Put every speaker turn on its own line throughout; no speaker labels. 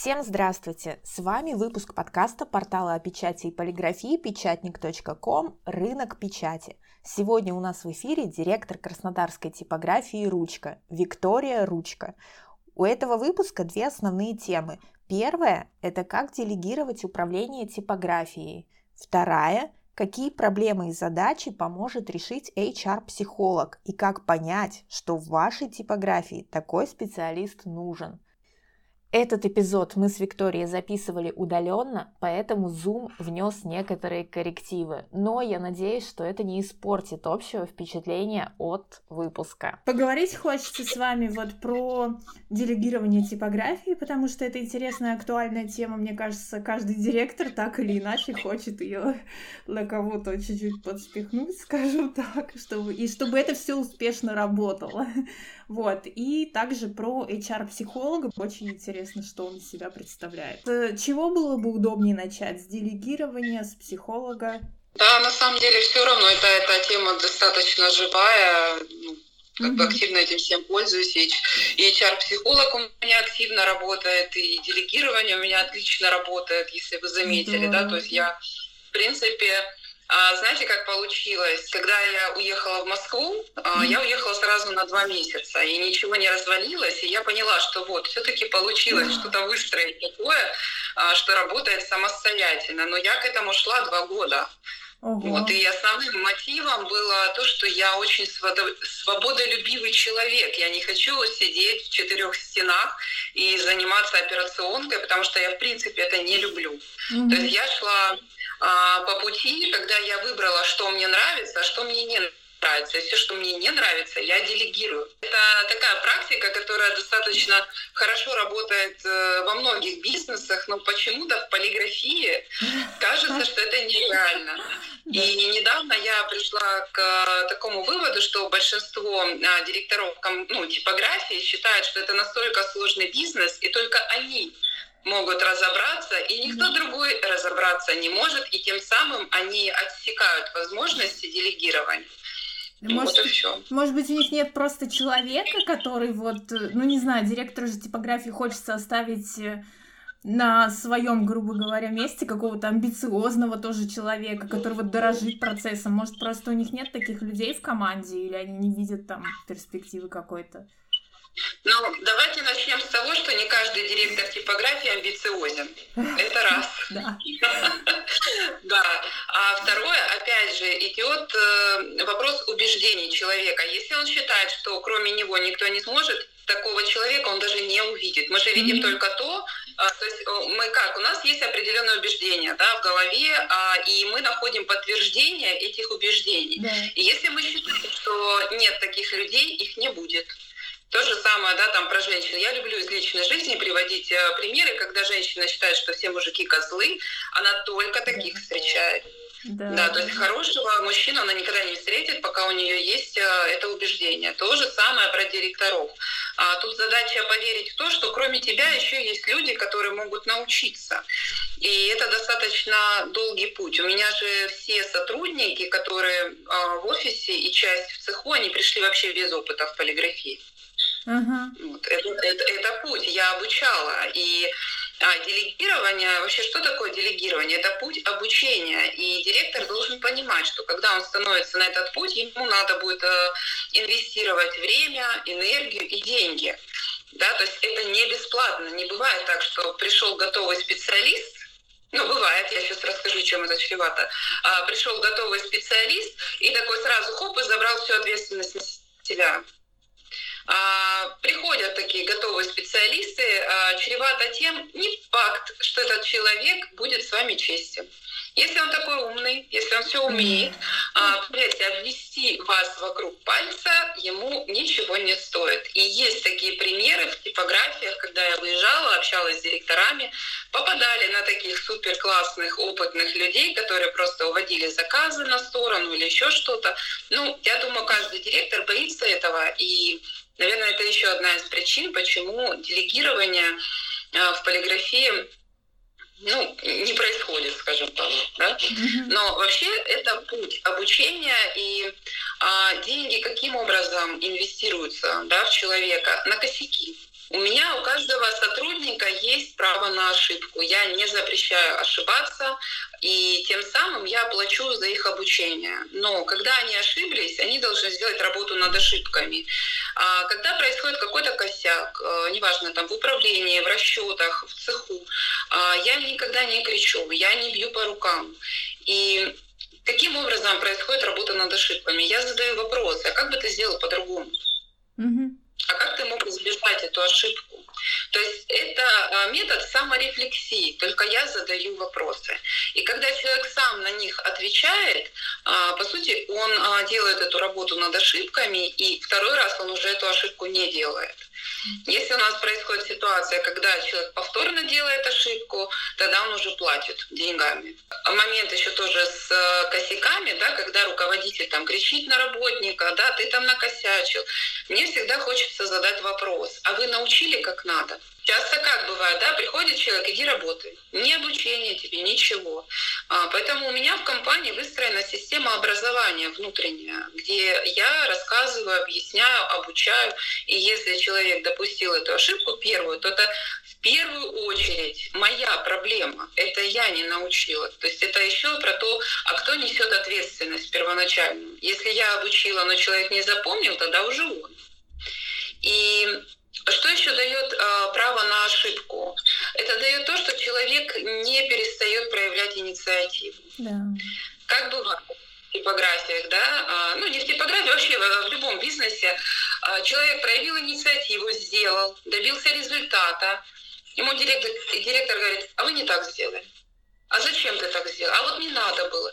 Всем здравствуйте! С вами выпуск подкаста портала о печати и полиграфии печатник.ком «Рынок печати». Сегодня у нас в эфире директор краснодарской типографии «Ручка» Виктория Ручка. У этого выпуска две основные темы. Первая – это как делегировать управление типографией. Вторая – какие проблемы и задачи поможет решить HR-психолог и как понять, что в вашей типографии такой специалист нужен – этот эпизод мы с Викторией записывали удаленно, поэтому Zoom внес некоторые коррективы. Но я надеюсь, что это не испортит общего впечатления от выпуска.
Поговорить хочется с вами вот про делегирование типографии, потому что это интересная, актуальная тема. Мне кажется, каждый директор так или иначе хочет ее на кого-то чуть-чуть подспихнуть, скажем так, чтобы, и чтобы это все успешно работало. Вот. И также про HR-психолога. Очень интересно, что он из себя представляет. С чего было бы удобнее начать? С делегирования, с психолога?
Да, на самом деле все равно это, эта тема достаточно живая. Ну, как бы активно этим всем пользуюсь. И HR-психолог у меня активно работает, и делегирование у меня отлично работает, если вы заметили, да, то есть я, в принципе, знаете, как получилось? Когда я уехала в Москву, mm-hmm. я уехала сразу на два месяца, и ничего не развалилось, и я поняла, что вот, все-таки получилось что-то выстроить такое, а, что работает самостоятельно. Но я к этому шла два года. Угу. Вот, и основным мотивом было то, что я очень свободолюбивый человек. Я не хочу сидеть в четырех стенах и заниматься операционкой, потому что я, в принципе, это не люблю. Угу. То есть я шла а, по пути, когда я выбрала, что мне нравится, а что мне не нравится. И все, что мне не нравится, я делегирую. Это такая практика, которая достаточно хорошо работает э, во многих бизнесах, но почему-то в полиграфии кажется, что это нереально. И недавно я пришла к такому выводу, что большинство а, директоров ну, типографии считают, что это настолько сложный бизнес, и только они могут разобраться, и никто другой разобраться не может, и тем самым они отсекают возможности делегирования.
Может, вот все. может быть, у них нет просто человека, который вот, ну не знаю, директору же типографии хочется оставить э, на своем, грубо говоря, месте какого-то амбициозного тоже человека, который вот дорожит процессом. Может, просто у них нет таких людей в команде, или они не видят там перспективы какой-то.
Ну, давайте начнем с того, что не каждый директор типографии амбициозен. Это раз. Да. Да. А второе, опять же, идет э, вопрос убеждений человека. Если он считает, что кроме него никто не сможет, такого человека он даже не увидит. Мы же видим только то, а, то есть мы как, у нас есть определенные убеждения да, в голове, а, и мы находим подтверждение этих убеждений. Yeah. И если мы считаем, что нет таких людей, их не будет. То же самое, да, там про женщин. Я люблю из личной жизни приводить э, примеры, когда женщина считает, что все мужики козлы, она только таких встречает. Да. да, то есть хорошего мужчину она никогда не встретит, пока у нее есть э, это убеждение. То же самое про директоров. А тут задача поверить в то, что кроме тебя еще есть люди, которые могут научиться. И это достаточно долгий путь. У меня же все сотрудники, которые э, в офисе и часть в цеху, они пришли вообще без опыта в полиграфии. Uh-huh. Вот, это, это, это путь. Я обучала. И а, делегирование, вообще что такое делегирование? Это путь обучения. И директор должен понимать, что когда он становится на этот путь, ему надо будет э, инвестировать время, энергию и деньги. Да, то есть это не бесплатно. Не бывает так, что пришел готовый специалист, ну, бывает, я сейчас расскажу, чем это чревато. А, пришел готовый специалист и такой сразу хоп и забрал всю ответственность на себя. А, приходят такие готовые специалисты, а, чревато тем, не факт, что этот человек будет с вами честен. Если он такой умный, если он все умеет, а, поверьте, обвести вас вокруг пальца ему ничего не стоит. И есть такие примеры в типографиях, когда я выезжала, общалась с директорами, попадали на таких супер классных, опытных людей, которые просто уводили заказы на сторону или еще что-то. Ну, я думаю, каждый директор боится этого, и Наверное, это еще одна из причин, почему делегирование а, в полиграфии ну, не происходит, скажем так. Да? Но вообще это путь обучения и а, деньги каким образом инвестируются да, в человека на косяки. У меня, у каждого сотрудника есть право на ошибку. Я не запрещаю ошибаться, и тем самым я плачу за их обучение. Но когда они ошиблись, они должны сделать работу над ошибками. А когда происходит какой-то косяк, э, неважно, там в управлении, в расчетах, в цеху, а, я никогда не кричу, я не бью по рукам. И каким образом происходит работа над ошибками? Я задаю вопрос, а как бы ты сделал по-другому? А как ты мог избежать эту ошибку? То есть это а, метод саморефлексии, только я задаю вопросы. И когда человек сам на них отвечает, а, по сути, он а, делает эту работу над ошибками, и второй раз он уже эту ошибку не делает. Если у нас происходит ситуация, когда человек повторно делает ошибку, тогда он уже платит деньгами. Момент еще тоже с косяками, да, когда руководитель там кричит на работника, да, ты там накосячил. Мне всегда хочется задать вопрос, а вы научили как надо? Часто как бывает, да, приходит человек, иди работай. Ни обучения тебе, ничего. А, поэтому у меня в компании выстроена система образования внутренняя, где я рассказываю, объясняю, обучаю. И если человек допустил эту ошибку первую, то это в первую очередь моя проблема. Это я не научила. То есть это еще про то, а кто несет ответственность первоначальную. Если я обучила, но человек не запомнил, тогда уже он. И что еще дает э, право на ошибку? Это дает то, что человек не перестает проявлять инициативу. Да. Как бывает в типографиях, да, а, ну не в типографии, вообще в, любом бизнесе, а, человек проявил инициативу, сделал, добился результата, ему директор, директор говорит, а вы не так сделали. А зачем ты так сделал? А вот не надо было.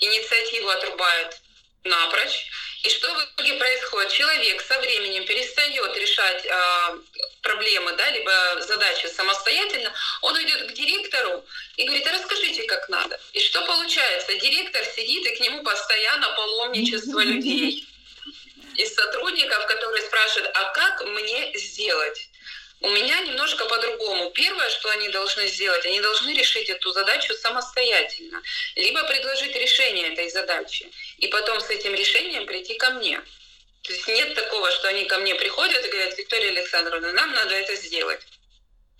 Инициативу отрубает напрочь, и что в итоге происходит? Человек со временем перестает решать э, проблемы, да, либо задачи самостоятельно, он идет к директору и говорит, а расскажите, как надо. И что получается? Директор сидит, и к нему постоянно паломничество людей из сотрудников, которые спрашивают, а как мне сделать? У меня немножко по-другому. Первое, что они должны сделать, они должны решить эту задачу самостоятельно, либо предложить решение этой задачи, и потом с этим решением прийти ко мне. То есть нет такого, что они ко мне приходят и говорят, Виктория Александровна, нам надо это сделать.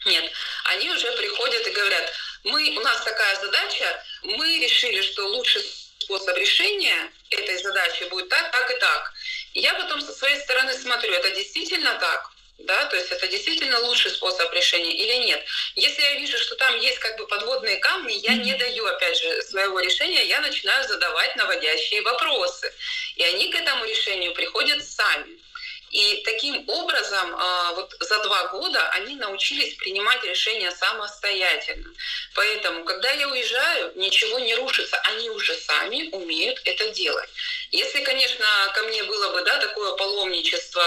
Нет, они уже приходят и говорят, мы, у нас такая задача, мы решили, что лучший способ решения этой задачи будет так, так и так. Я потом со своей стороны смотрю, это действительно так да, то есть это действительно лучший способ решения или нет. Если я вижу, что там есть как бы подводные камни, я не даю, опять же, своего решения, я начинаю задавать наводящие вопросы. И они к этому решению приходят сами. И таким образом а, вот за два года они научились принимать решения самостоятельно. Поэтому, когда я уезжаю, ничего не рушится, они уже сами умеют это делать. Если, конечно, ко мне было бы да, такое паломничество,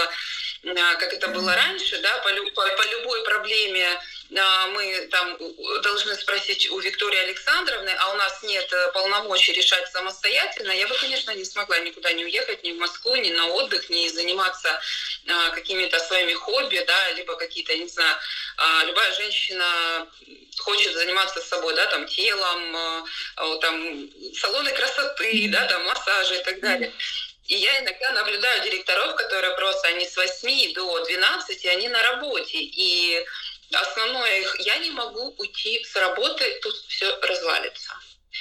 как это было раньше, да, по, по, по любой проблеме а, мы там должны спросить у Виктории Александровны, а у нас нет э, полномочий решать самостоятельно, я бы, конечно, не смогла никуда не уехать, ни в Москву, ни на отдых, ни заниматься а, какими-то своими хобби, да, либо какие-то, не знаю, любая женщина хочет заниматься собой, да, там, телом, там, салоны красоты, да, там, массажи и так далее. И я иногда наблюдаю директоров, которые просто, они с 8 до 12, они на работе. И основное их, я не могу уйти с работы, тут все развалится.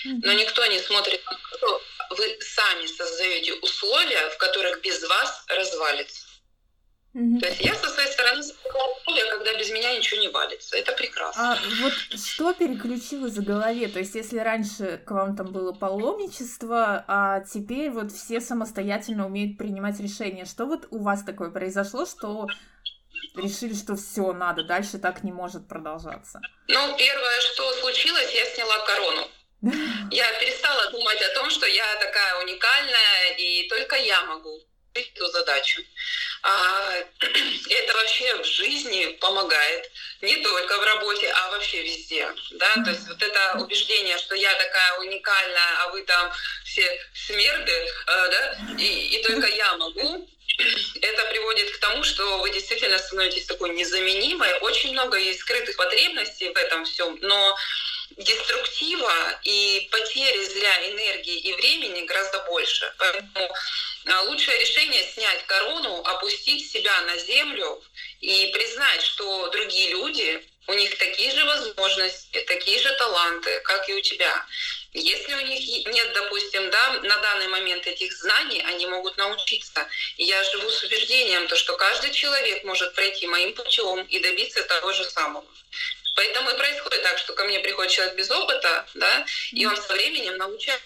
Но никто не смотрит, вы сами создаете условия, в которых без вас развалится. То есть я со своей стороны условия, когда без меня ничего не валится. Это прекрасно.
А вот что переключилось в голове? То есть если раньше к вам там было паломничество, а теперь вот все самостоятельно умеют принимать решения. Что вот у вас такое произошло, что решили, что все надо, дальше так не может продолжаться?
Ну, первое, что случилось, я сняла корону. Я перестала думать о том, что я такая уникальная, и только я могу эту задачу. А, это вообще в жизни помогает, не только в работе, а вообще везде. Да? То есть вот это убеждение, что я такая уникальная, а вы там все смерды, а, да? и, и только я могу, это приводит к тому, что вы действительно становитесь такой незаменимой. Очень много есть скрытых потребностей в этом всем, но деструктива и потери зря энергии и времени гораздо больше. Поэтому лучшее решение снять корону, опустить себя на землю и признать, что другие люди, у них такие же возможности, такие же таланты, как и у тебя. Если у них нет, допустим, да, на данный момент этих знаний, они могут научиться. И я живу с убеждением, то, что каждый человек может пройти моим путем и добиться того же самого. Поэтому и происходит так, что ко мне приходит человек без опыта, да, и он со временем научается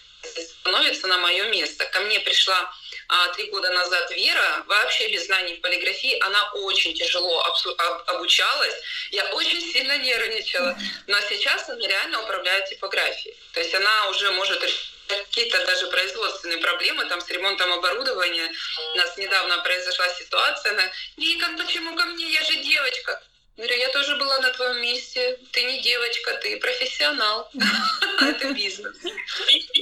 становится на мое место. Ко мне пришла три года назад Вера, вообще без знаний в полиграфии, она очень тяжело обучалась, я очень сильно нервничала, но сейчас она реально управляет типографией. То есть она уже может какие-то даже производственные проблемы там с ремонтом оборудования. У нас недавно произошла ситуация, она, Вика, почему ко мне, я же девочка. Говорю, я тоже была на твоем месте. Ты не девочка, ты профессионал. Это бизнес.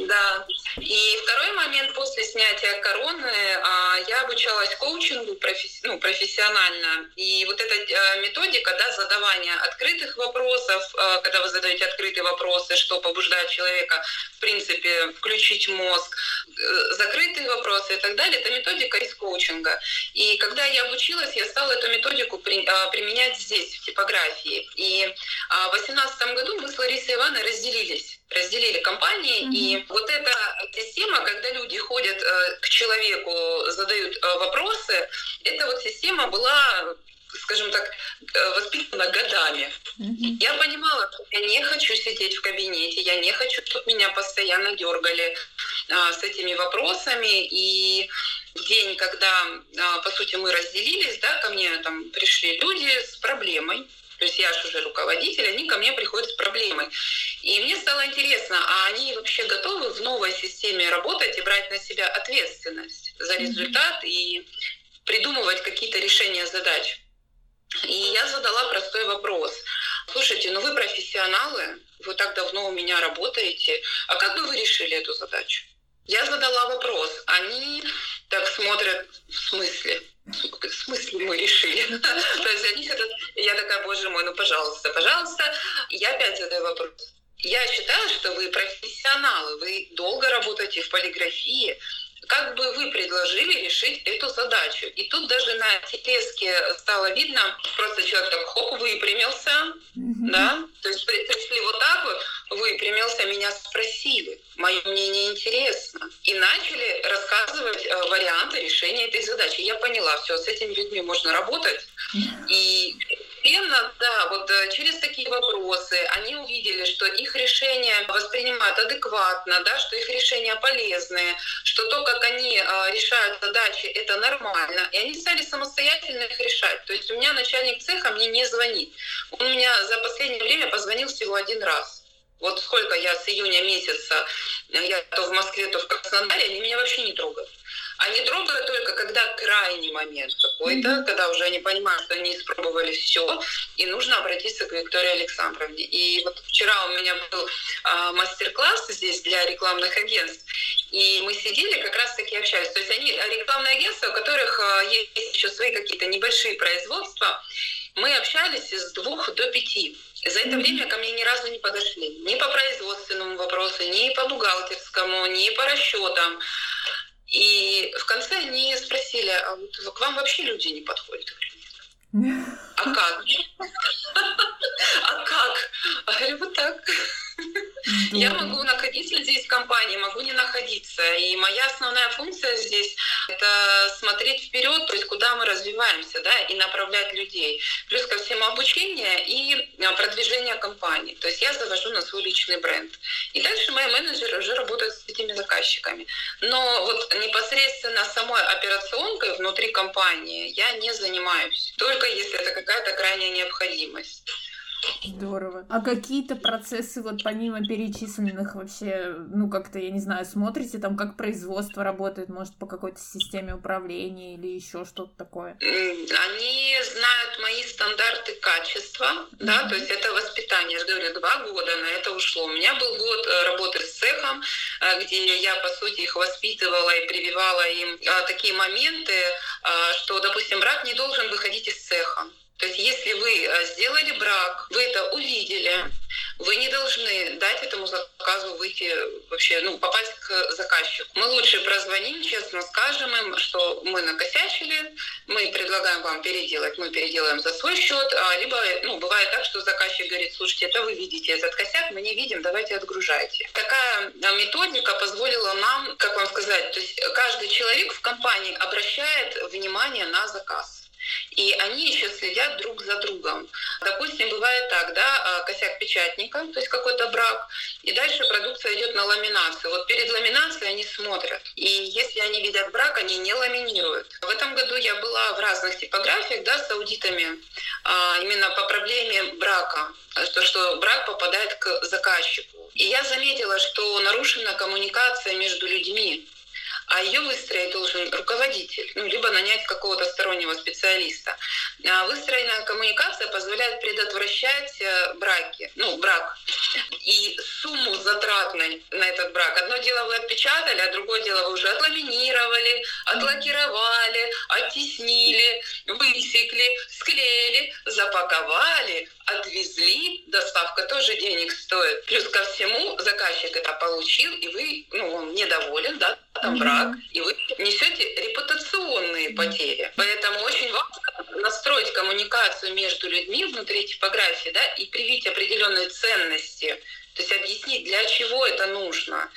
Да. И второй момент после снятия короны а, я обучалась коучингу ну, профессионально. И вот эта а, методика, да, задавания открытых вопросов, а, когда вы задаете открытые вопросы, что побуждает человека, в принципе, включить мозг, э, закрытые вопросы и так далее, это методика из коучинга. И когда я обучилась, я стала эту методику применять здесь здесь, в типографии. И а, в 2018 году мы с Ларисой Ивановной разделились разделили компании, mm-hmm. и вот эта система, когда люди ходят э, к человеку, задают э, вопросы, эта вот система была скажем так, э, воспитана годами. Mm-hmm. Я понимала, что я не хочу сидеть в кабинете, я не хочу, чтобы меня постоянно дергали а, с этими вопросами. И день, когда, а, по сути, мы разделились, да, ко мне там пришли люди с проблемой, то есть я же уже руководитель, они ко мне приходят с проблемой. И мне стало интересно, а они вообще готовы в новой системе работать и брать на себя ответственность за результат и придумывать какие-то решения задач. И я задала простой вопрос. Слушайте, ну вы профессионалы, вы так давно у меня работаете, а как бы вы решили эту задачу? Я задала вопрос. Они так смотрят, в смысле? В смысле мы решили? То есть они что-то... Я такая, боже мой, ну пожалуйста, пожалуйста. Я опять задаю вопрос. Я считаю, что вы профессионалы, вы долго работаете в полиграфии, как бы вы предложили решить эту задачу. И тут даже на телеске стало видно, просто человек так хоп, выпрямился, mm-hmm. да, то есть пришли вот так вот, выпрямился, меня спросили, мое мнение интересно, и начали рассказывать э, варианты решения этой задачи. Я поняла, все, с этими людьми можно работать, и постепенно, да, вот э, через такие вопросы они увидели, что их решения воспринимают адекватно, да, что их решения полезные, что то, как они э, решают задачи, это нормально. И они стали самостоятельно их решать. То есть у меня начальник цеха мне не звонит. Он меня за последнее время позвонил всего один раз. Вот сколько я с июня месяца, я то в Москве, то в Краснодаре, они меня вообще не трогают. Они трогают только когда крайний момент какой-то, mm-hmm. когда уже они понимают, что они испробовали все, и нужно обратиться к Виктории Александровне. И вот вчера у меня был а, мастер-класс здесь для рекламных агентств, и мы сидели, как раз таки общались. То есть они рекламные агентства, у которых а, есть еще свои какие-то небольшие производства, мы общались с двух до пяти. За это время ко мне ни разу не подошли. Ни по производственному вопросу, ни по бухгалтерскому, ни по расчетам. И в конце они спросили, а вот к вам вообще люди не подходят? А как? А как? А говорю, вот так. Я могу находиться здесь в компании, могу не находиться. И моя основная функция здесь — это смотреть вперед, то есть куда мы развиваемся, да, и направлять людей. Плюс ко всему обучение и а, продвижение компании. То есть я завожу на свой личный бренд. И дальше мои менеджеры уже работают с этими заказчиками. Но вот непосредственно самой операционкой внутри компании я не занимаюсь. Только если это какая-то крайняя необходимость.
Здорово. А какие-то процессы, вот помимо перечисленных вообще, ну как-то, я не знаю, смотрите там, как производство работает, может, по какой-то системе управления или еще что-то такое?
Они знают мои стандарты качества, mm-hmm. да, то есть это воспитание. Я говорю, два года на это ушло. У меня был год э, работы с цехом, э, где я, по сути, их воспитывала и прививала им э, такие моменты, что, допустим, брак не должен выходить из цеха. То есть если вы э, сделали брак, вы это увидели, вы не должны дать этому заказу выйти вообще, ну, попасть к заказчику. Мы лучше прозвоним, честно скажем им, что мы накосячили, мы предлагаем вам переделать, мы переделаем за свой счет, а, либо, ну, бывает так, что заказчик говорит, слушайте, это вы видите этот косяк, мы не видим, давайте отгружайте. Такая а, методика позволила нам, как вам сказать, то есть каждый человек в компании обращает внимание на заказ. И они еще следят друг за другом. Допустим, бывает так, да, а, косяк печатника, то есть какой-то брак, и дальше продукция идет на ламинацию. Вот перед ламинацией они смотрят. И если они видят брак, они не ламинируют. В этом году я была в разных типографиях, да, с аудитами, а, именно по проблеме брака, то, что брак попадает к заказчику. И я заметила, что нарушена коммуникация между людьми а ее выстроить должен руководитель, ну, либо нанять какого-то стороннего специалиста. А выстроенная коммуникация позволяет предотвращать э, браки, ну, брак. И сумму затратной на этот брак. Одно дело вы отпечатали, а другое дело вы уже отламинировали, отлакировали, оттеснили, высекли, склеили, запаковали, отвезли, доставка тоже денег стоит. Плюс ко всему заказчик это получил, и вы, ну, он недоволен, да, там брак, и вы несете репутационные потери. Поэтому очень важно настроить коммуникацию между людьми внутри типографии, да, и привить определенные ценности то есть объяснить, для чего это нужно.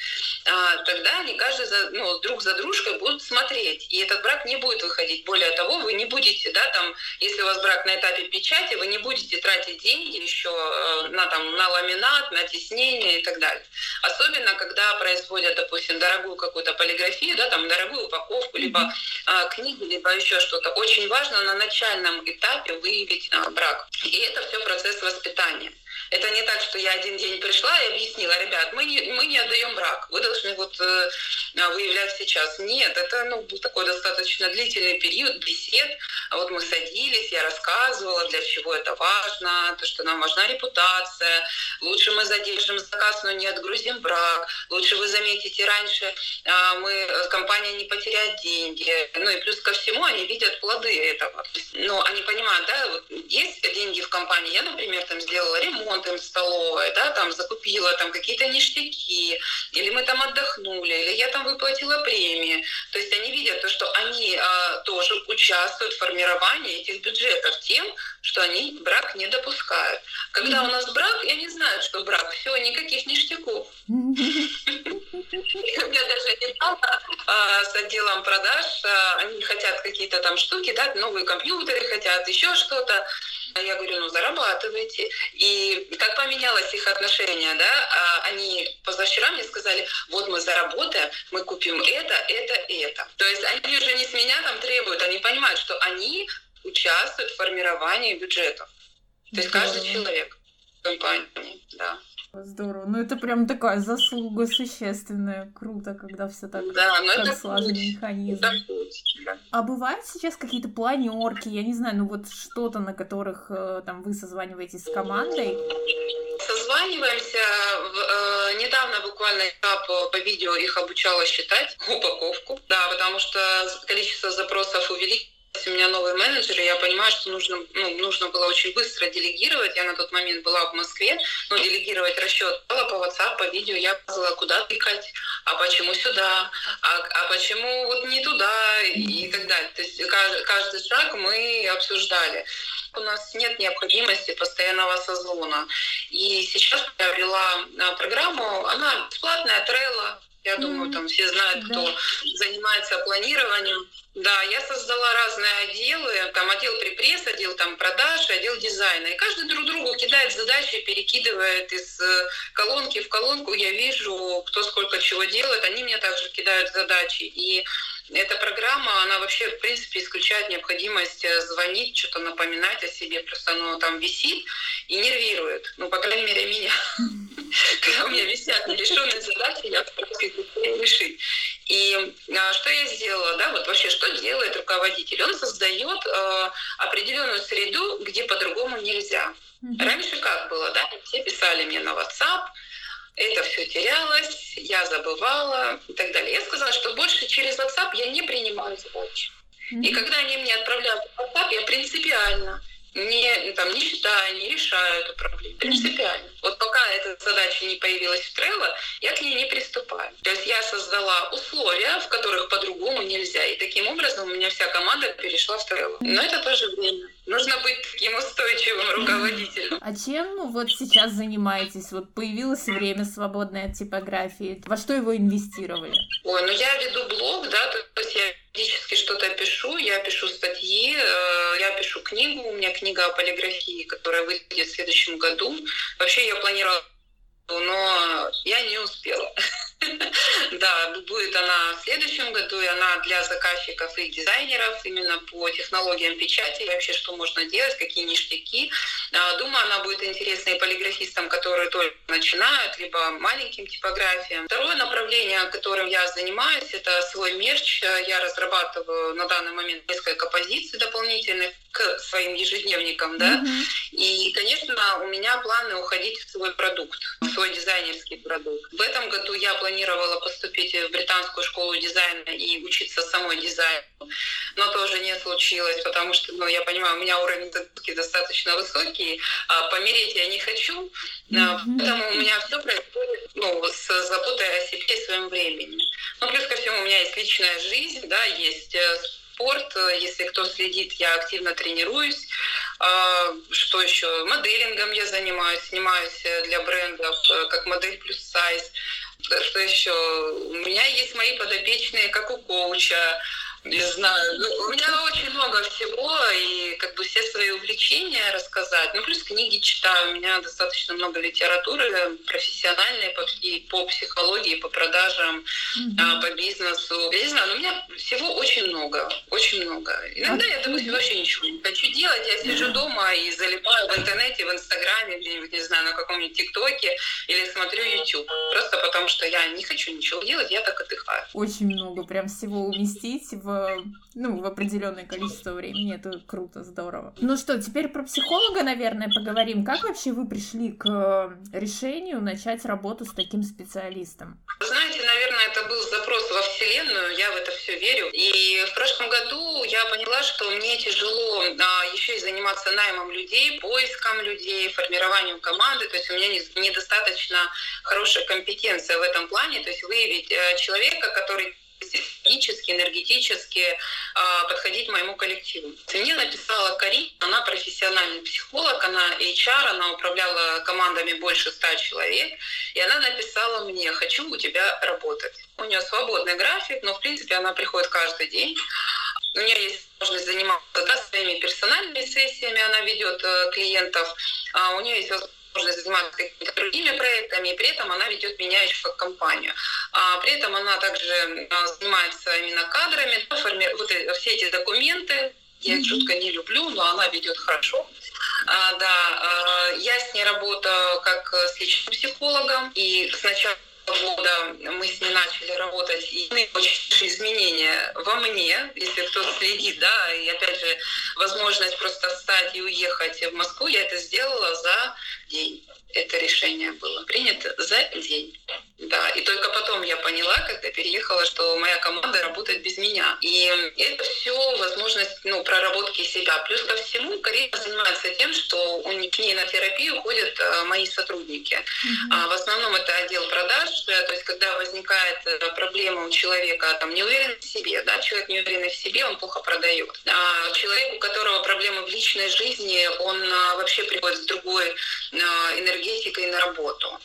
А, тогда они каждый за, ну, друг за дружкой будут смотреть. И этот брак не будет выходить. Более того, вы не будете, да, там, если у вас брак на этапе печати, вы не будете тратить деньги еще э, на, там, на ламинат, на теснение и так далее. Особенно, когда производят, допустим, дорогую какую-то полиграфию, да, там, дорогую упаковку, либо а, книги, либо еще что-то. Очень важно на начальном этапе выявить а, брак. И это все процесс воспитания. Это не так, что я один день пришла и объяснила, ребят, мы не, мы не отдаем брак, вы должны вот э, выявлять сейчас. Нет, это ну, был такой достаточно длительный период бесед. А вот мы садились, я рассказывала, для чего это важно, то, что нам важна репутация. Лучше мы задержим заказ, но не отгрузим брак. Лучше вы заметите раньше, э, мы, компания не потеряет деньги. Ну и плюс ко всему они видят плоды этого. Ну, они понимают, да, вот есть деньги в компании. Я, например, там сделала ремонт, ремонт им столовой, да, там закупила там какие-то ништяки, или мы там отдохнули, или я там выплатила премии. То есть они видят то, что они а, тоже участвуют в формировании этих бюджетов тем, что они брак не допускают. Когда у нас брак, я не знаю, что брак, все, никаких ништяков. Я даже недавно а, с отделом продаж, а, они хотят какие-то там штуки, да, новые компьютеры хотят, еще что-то. А я говорю, ну зарабатывайте. И как поменялось их отношение, да, а они позавчера мне сказали, вот мы заработаем, мы купим это, это, это. То есть они уже не с меня там требуют, они понимают, что они участвуют в формировании бюджетов. То есть каждый человек в компании, да.
Здорово. Ну, это прям такая заслуга существенная. Круто, когда все так, да, но так это слаженный механизм. Да. А бывают сейчас какие-то планерки, я не знаю, ну вот что-то, на которых э, там вы созваниваетесь с командой?
Созваниваемся. Э, недавно буквально я по, по видео их обучала считать упаковку. Да, потому что количество запросов увеличилось у меня новый менеджер, и я понимаю, что нужно, ну, нужно было очень быстро делегировать. Я на тот момент была в Москве, но делегировать расчет по WhatsApp, по видео, я сказала, куда тыкать, а почему сюда, а, а почему вот не туда и так далее. То есть каждый, каждый шаг мы обсуждали. У нас нет необходимости постоянного созвона. И сейчас я ввела а, программу, она бесплатная, Trello, я думаю, там все знают, кто да. занимается планированием. Да, я создала разные отделы, там отдел припресс, отдел там продаж, отдел дизайна. И каждый друг другу кидает задачи, перекидывает из э, колонки в колонку. Я вижу, кто сколько чего делает. Они мне также кидают задачи. И эта программа, она вообще, в принципе, исключает необходимость э, звонить, что-то напоминать о себе. Просто оно там висит и нервирует. Ну, по крайней мере, меня. Когда у меня висят нерешенные задачи, я стараюсь их решить. И а, что я сделала, да, вот вообще, что делает руководитель? Он создает э, определенную среду, где по-другому нельзя. Раньше как было, да? Все писали мне на WhatsApp, это все терялось, я забывала и так далее. Я сказала, что больше через WhatsApp я не принимаю задачи. Mm-hmm. И когда они мне отправляют WhatsApp, я принципиально не, там, не считаю, не решаю эту проблему. Принципиально. Вот пока эта задача не появилась в Trello, я к ней не приступаю. То есть я создала условия, в которых по-другому нельзя. И таким образом у меня вся команда перешла в Trello. Но это тоже время. Нужно быть таким устойчивым руководителем.
А чем ну, вот сейчас занимаетесь? Вот появилось время свободное от типографии. Во что его инвестировали?
Ой, ну я веду блог, да, то есть я периодически что-то пишу, я пишу статьи, э, я пишу книгу, у меня книга о полиграфии, которая выйдет в следующем году. Вообще я планировала но я не успела. Да, будет она в следующем году, и она для заказчиков и дизайнеров именно по технологиям печати, вообще что можно делать, какие ништяки. А, думаю, она будет интересна и полиграфистам, которые только начинают, либо маленьким типографиям. Второе направление, которым я занимаюсь, это свой мерч. Я разрабатываю на данный момент несколько позиций дополнительных к своим ежедневникам, да. Mm-hmm. И, конечно, у меня планы уходить в свой продукт, свой дизайнерский продукт. В этом году я планировала поступить в британскую школу дизайна и учиться самой дизайну, но тоже не случилось, потому что, ну, я понимаю, у меня уровень достаточно высокий, а помереть я не хочу, mm-hmm. поэтому у меня все происходит ну, с заботой о себе и своем времени. Ну, плюс ко всему, у меня есть личная жизнь, да, есть э, спорт. Если кто следит, я активно тренируюсь. А, что еще? Моделингом я занимаюсь, снимаюсь для брендов э, как модель плюс сайз. Что еще? У меня есть мои подопечные, как у коуча. Не знаю. Ну, у меня очень много всего, и как бы все свои увлечения рассказать. Ну, плюс книги читаю. У меня достаточно много литературы профессиональной по, и по психологии, по продажам, mm-hmm. по бизнесу. Я не знаю, но у меня всего очень много. Очень много. Иногда я, допустим, вообще ничего не хочу делать. Я сижу дома и залипаю в интернете, в Инстаграме, где-нибудь, не знаю, на каком-нибудь ТикТоке или смотрю YouTube. Просто потому что я не хочу ничего делать, я так отдыхаю.
Очень много прям всего уместить в ну, в определенное количество времени. Это круто, здорово. Ну что, теперь про психолога, наверное, поговорим. Как вообще вы пришли к э, решению начать работу с таким специалистом?
Знаете, наверное, это был запрос во Вселенную, я в это все верю. И в прошлом году я поняла, что мне тяжело а, еще и заниматься наймом людей, поиском людей, формированием команды. То есть у меня недостаточно хорошая компетенция в этом плане. То есть выявить э, человека, который психологически, энергетически э, подходить моему коллективу. Мне написала Кари, она профессиональный психолог, она HR, она управляла командами больше ста человек, и она написала мне, хочу у тебя работать. У нее свободный график, но в принципе она приходит каждый день. У нее есть возможность заниматься да, своими персональными сессиями, она ведет э, клиентов, а у нее есть возможность можно заниматься какими-то другими проектами, и при этом она ведет меня еще как компанию. А при этом она также а, занимается именно кадрами, форми... вот все эти документы, я их жутко не люблю, но она ведет хорошо. А, да, а, я с ней работаю как с личным психологом, и сначала года мы с ней начали работать, и очень изменения во мне, если кто следит, да, и опять же, возможность просто встать и уехать в Москву, я это сделала за день. Это решение было принято за день. Да, и только потом я поняла, когда переехала, что моя команда работает без меня. И это все возможность ну, проработки себя. Плюс ко всему, Карина занимается тем, что у к ней на терапию ходят э, мои сотрудники. Mm-hmm. В основном это отдел продаж. То есть, когда возникает э, проблема у человека, там, неуверенность в себе, да, человек не уверенный в себе, он плохо продает. А человек, у которого проблемы в личной жизни, он а, вообще приходит с другой а, энергетикой на работу.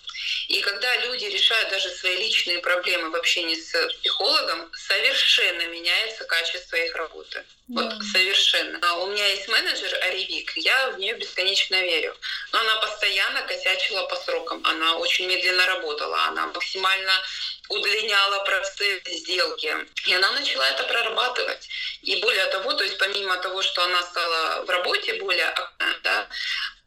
И когда люди решают даже свои личные проблемы в общении с психологом, совершенно меняется качество их работы. Да. Вот совершенно. А у меня есть менеджер Аривик, я в нее бесконечно верю. Но она постоянно косячила по срокам. Она очень медленно работала, она максимально удлиняла процесс сделки. И она начала это прорабатывать. И более того, то есть помимо того, что она стала в работе более да,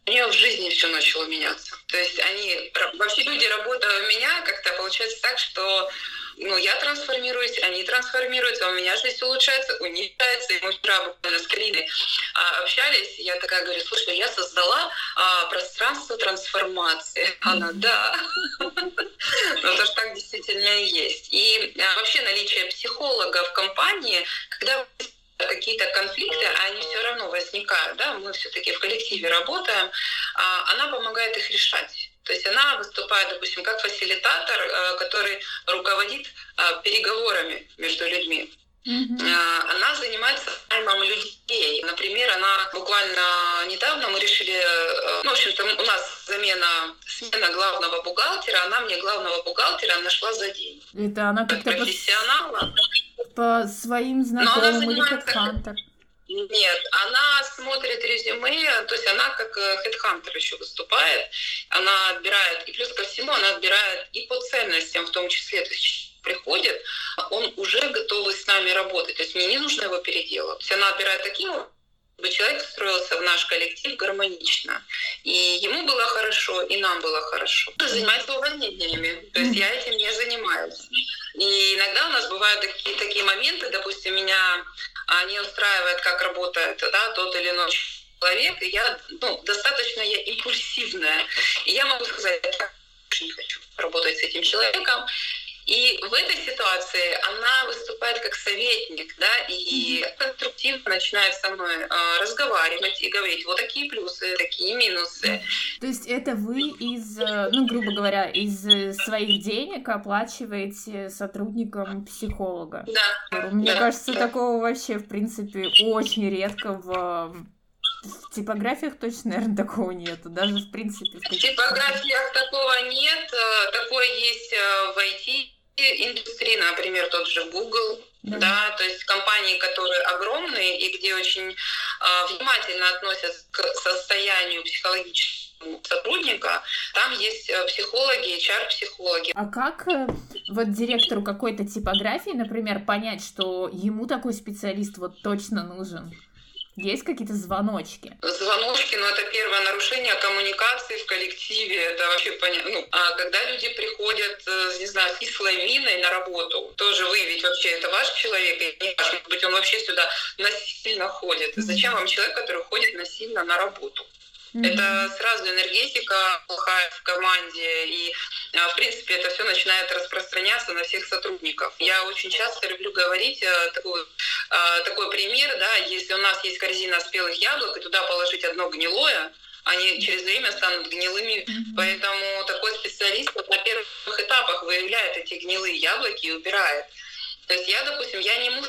у нее в жизни все начало меняться. То есть они, вообще люди, работая у меня, как-то получается так, что ну, я трансформируюсь, они трансформируются, у меня жизнь улучшается, у них улучшается. И мы вчера буквально с Кариной а, общались, я такая говорю, слушай, я создала а, пространство трансформации. Она, да. Ну, то, что так действительно и есть. И а, вообще наличие психолога в компании, когда какие-то конфликты, а они все равно возникают, да, мы все-таки в коллективе работаем, а она помогает их решать. То есть она выступает, допустим, как фасилитатор, э, который руководит э, переговорами между людьми. Mm-hmm. Она занимается наймом людей. Например, она буквально недавно мы решили, ну, в общем-то, у нас замена, смена главного бухгалтера, она мне главного бухгалтера нашла за день.
Это она как-то
профессионала.
По, своим знакомым или как хантер?
Нет, она смотрит резюме, то есть она как хедхантер еще выступает, она отбирает, и плюс ко всему она отбирает и по ценностям в том числе, то есть приходит, он уже готовый с нами работать, то есть мне не нужно его переделывать. То есть она отбирает таким чтобы человек встроился в наш коллектив гармонично. И ему было хорошо, и нам было хорошо. Занимается увольнениями. То есть я этим не занимаюсь. И иногда у нас бывают такие, такие моменты, допустим, меня а, не устраивает, как работает да, тот или иной человек, и я ну, достаточно я импульсивная. И я могу сказать, я не хочу работать с этим человеком. И в этой ситуации она выступает как советник, да, и конструктивно начинает со мной э, разговаривать и говорить, вот такие плюсы, такие минусы.
То есть это вы из, э, ну, грубо говоря, из э, своих денег оплачиваете сотрудникам психолога?
Да.
Мне
да,
кажется,
да.
такого вообще, в принципе, очень редко в в типографиях точно, наверное, такого нету. Даже в принципе.
В типографиях такого нет. Э, такое есть в IT индустрии, например, тот же Google, да. да, то есть компании, которые огромные и где очень э, внимательно относятся к состоянию психологического сотрудника, там есть э, психологи, HR-психологи.
А как э, вот директору какой-то типографии, например, понять, что ему такой специалист вот точно нужен? Есть какие-то звоночки?
Звоночки, ну это первое нарушение коммуникации в коллективе. Это вообще понятно. Ну, а когда люди приходят, э, не знаю, с кислой миной на работу, тоже выявить вообще, это ваш человек или не ваш. Может быть, он вообще сюда насильно ходит. Зачем вам человек, который ходит насильно на работу? Mm-hmm. Это сразу энергетика плохая в команде, и, а, в принципе, это все начинает распространяться на всех сотрудников. Я очень часто люблю говорить э, такой, а, такой пример, да, если у нас есть корзина спелых яблок, и туда положить одно гнилое, они через время станут гнилыми. Поэтому такой специалист вот на первых этапах выявляет эти гнилые яблоки и убирает. То есть я, допустим, я не муж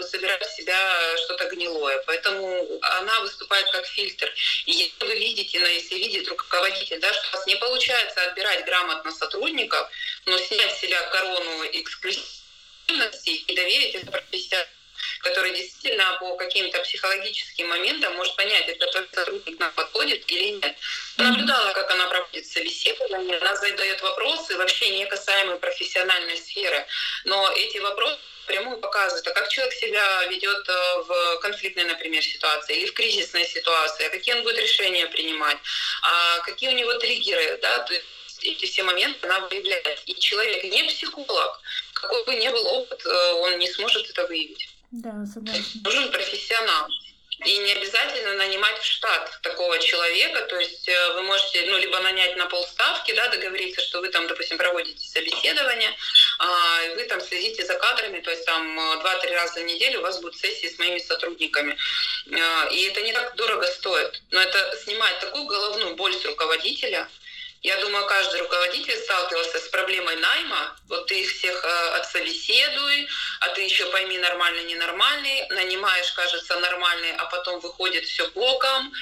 собирать в себя что-то гнилое. Поэтому она выступает как фильтр. И если вы видите, но если видит руководитель, да, что у вас не получается отбирать грамотно сотрудников, но снять с себя корону эксклюзивности и доверить это профессионалу, который действительно по каким-то психологическим моментам может понять, это тот сотрудник нам подходит или нет. Наблюдала, как она проводит собеседование, она задает вопросы, вообще не касаемые профессиональной сферы, но эти вопросы прямую показывает, а как человек себя ведет э, в конфликтной, например, ситуации или в кризисной ситуации, какие он будет решения принимать, а какие у него триггеры, да, то есть эти все моменты она выявляет. И человек не психолог, какой бы ни был опыт, э, он не сможет это выявить.
Да, согласна.
Нужен профессионал. И не обязательно нанимать в штат такого человека, то есть э, вы можете, ну, либо нанять на полставки, да, договориться, что вы там, допустим, проводите собеседование, а, вы там следите за кадрами, то есть там э, два-три раза в неделю у вас будут сессии с моими сотрудниками. А, и это не так дорого стоит, но это снимает такую головную боль с руководителя, я думаю, каждый руководитель сталкивался с проблемой найма. Вот ты их всех э, отсобеседуй, а ты еще пойми, нормальный, ненормальный. Нанимаешь, кажется, нормальный, а потом выходит все боком.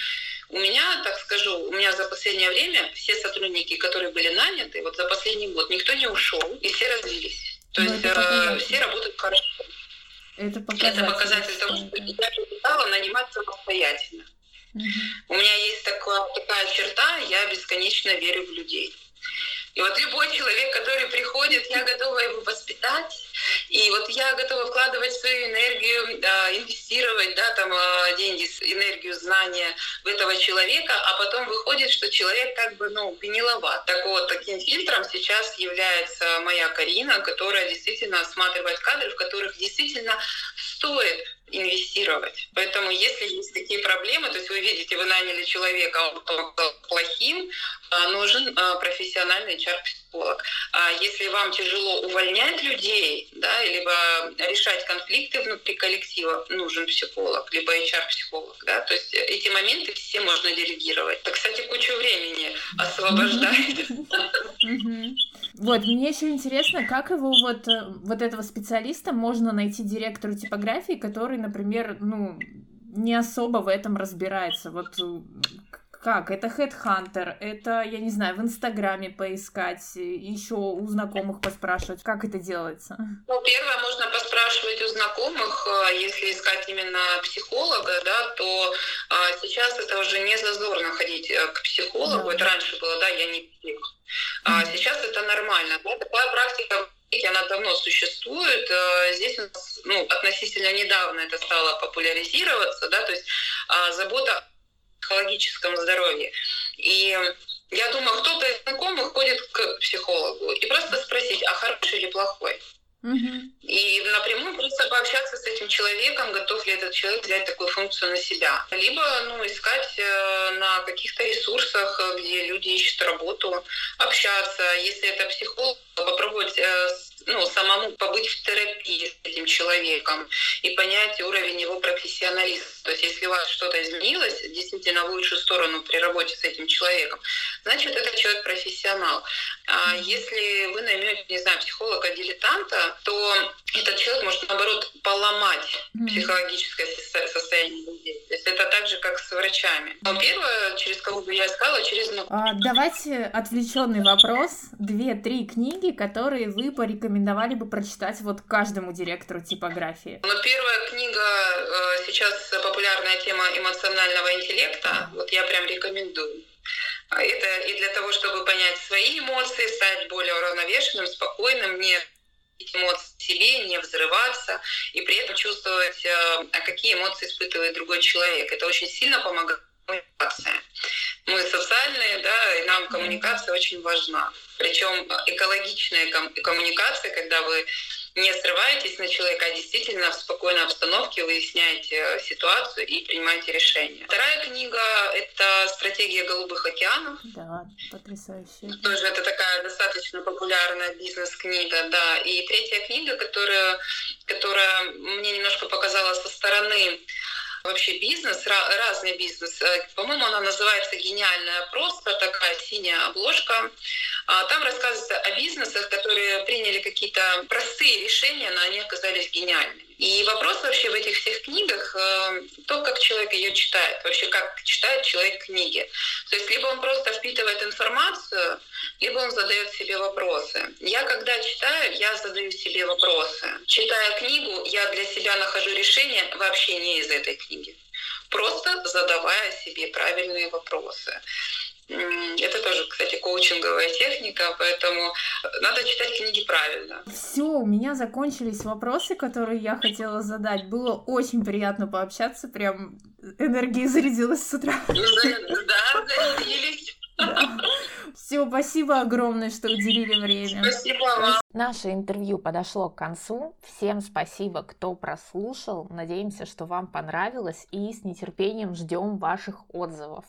У меня, так скажу, у меня за последнее время все сотрудники, которые были наняты, вот за последний год никто не ушел, и все развились. То Но ну, есть э, все работают хорошо.
Это показатель,
это показатель того, что я перестала нанимать самостоятельно. У меня есть такая, такая черта, я бесконечно верю в людей. И вот любой человек, который приходит, я готова его воспитать, и вот я готова вкладывать свою энергию, инвестировать да, там, а, деньги, энергию, знания в этого человека, а потом выходит, что человек как бы ну, гниловат. Так вот, таким фильтром сейчас является моя Карина, которая действительно осматривает кадры, в которых действительно стоит инвестировать. Поэтому если есть такие проблемы, то есть вы видите, вы наняли человека, он стал плохим, а, нужен а, профессиональный HR-психолог. А если вам тяжело увольнять людей, да, либо решать конфликты внутри коллектива, нужен психолог, либо HR-психолог. Да, то есть эти моменты все можно делегировать. Это, кстати, кучу времени освобождает.
Вот, мне еще интересно, как его вот, э, вот этого специалиста можно найти директору типографии, который, например, ну, не особо в этом разбирается. Вот э, как? Это Headhunter, это, я не знаю, в Инстаграме поискать, еще у знакомых поспрашивать. Как это делается?
Ну, первое, можно поспрашивать у знакомых, э, если искать именно психолога, да, то а, сейчас это уже не зазорно ходить э, к психологу. Да. Это раньше было, да, я не псих. А сейчас это нормально. Да? Такая практика она давно существует. Э, здесь ну, относительно недавно это стало популяризироваться, да, то есть а, забота психологическом здоровье. И я думаю, кто-то из знакомых ходит к психологу и просто спросить, а хороший или плохой. И напрямую просто пообщаться с этим человеком, готов ли этот человек взять такую функцию на себя. Либо ну, искать э, на каких-то ресурсах, где люди ищут работу, общаться. Если это психолог, попробовать э, ну, самому побыть в терапии с этим человеком и понять уровень его профессионализма. То есть если у вас что-то изменилось, действительно в лучшую сторону при работе с этим человеком, значит, этот человек профессионал. А если вы наймете, не знаю, психолога-дилетанта, то этот человек может, наоборот, поломать психологическое состояние это так же, как с врачами. Но первое, через кого бы я искала, через...
А, давайте отвлеченный вопрос. Две-три книги, которые вы порекомендовали бы прочитать вот каждому директору типографии.
Ну, первая книга, э, сейчас популярная тема эмоционального интеллекта. Вот я прям рекомендую. А это и для того, чтобы понять свои эмоции, стать более уравновешенным, спокойным, не эмоции себе, не взрываться и при этом чувствовать, э, а какие эмоции испытывает другой человек. Это очень сильно помогает коммуникация. Мы социальные, да, и нам коммуникация очень важна. Причем экологичная коммуникация, когда вы не срываетесь на человека, а действительно в спокойной обстановке выясняете э, ситуацию и принимаете решение. Вторая книга — это «Стратегия голубых океанов».
Да, потрясающе.
Тоже это такая достаточно популярная бизнес-книга, да. И третья книга, которая, которая мне немножко показала со стороны вообще бизнес, разный бизнес. Э, по-моему, она называется «Гениальная просто», такая синяя обложка. А, там рассказывается о бизнесах, которые приняли какие-то простые решения, но они оказались гениальными. И вопрос вообще в этих всех книгах, э, то, как человек ее читает, вообще как читает человек книги. То есть либо он просто впитывает информацию, либо он задает себе вопросы. Я когда читаю, я задаю себе вопросы. Читая книгу, я для себя нахожу решение вообще не из этой книги. Просто задавая себе правильные вопросы. Это тоже, кстати, коучинговая техника, поэтому надо читать книги правильно.
Все, у меня закончились вопросы, которые я хотела задать. Было очень приятно пообщаться, прям энергия зарядилась с утра.
Да, зарядились.
Все, спасибо огромное, что уделили время.
Спасибо вам.
Наше интервью подошло к концу. Всем спасибо, кто прослушал. Надеемся, что вам понравилось и с нетерпением ждем ваших отзывов.